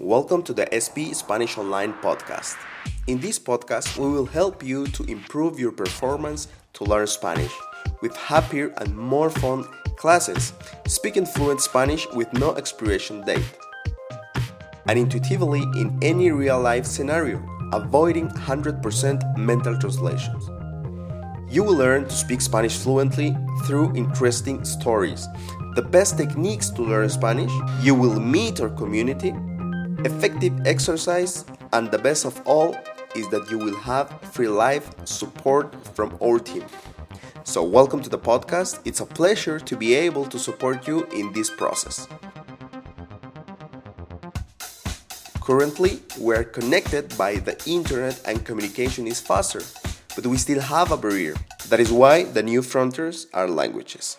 Welcome to the SP Spanish Online podcast. In this podcast, we will help you to improve your performance to learn Spanish with happier and more fun classes, speaking fluent Spanish with no expiration date, and intuitively in any real life scenario, avoiding 100% mental translations. You will learn to speak Spanish fluently through interesting stories, the best techniques to learn Spanish, you will meet our community, effective exercise, and the best of all is that you will have free life support from our team. So, welcome to the podcast. It's a pleasure to be able to support you in this process. Currently, we are connected by the internet and communication is faster, but we still have a barrier. That is why the new frontiers are languages.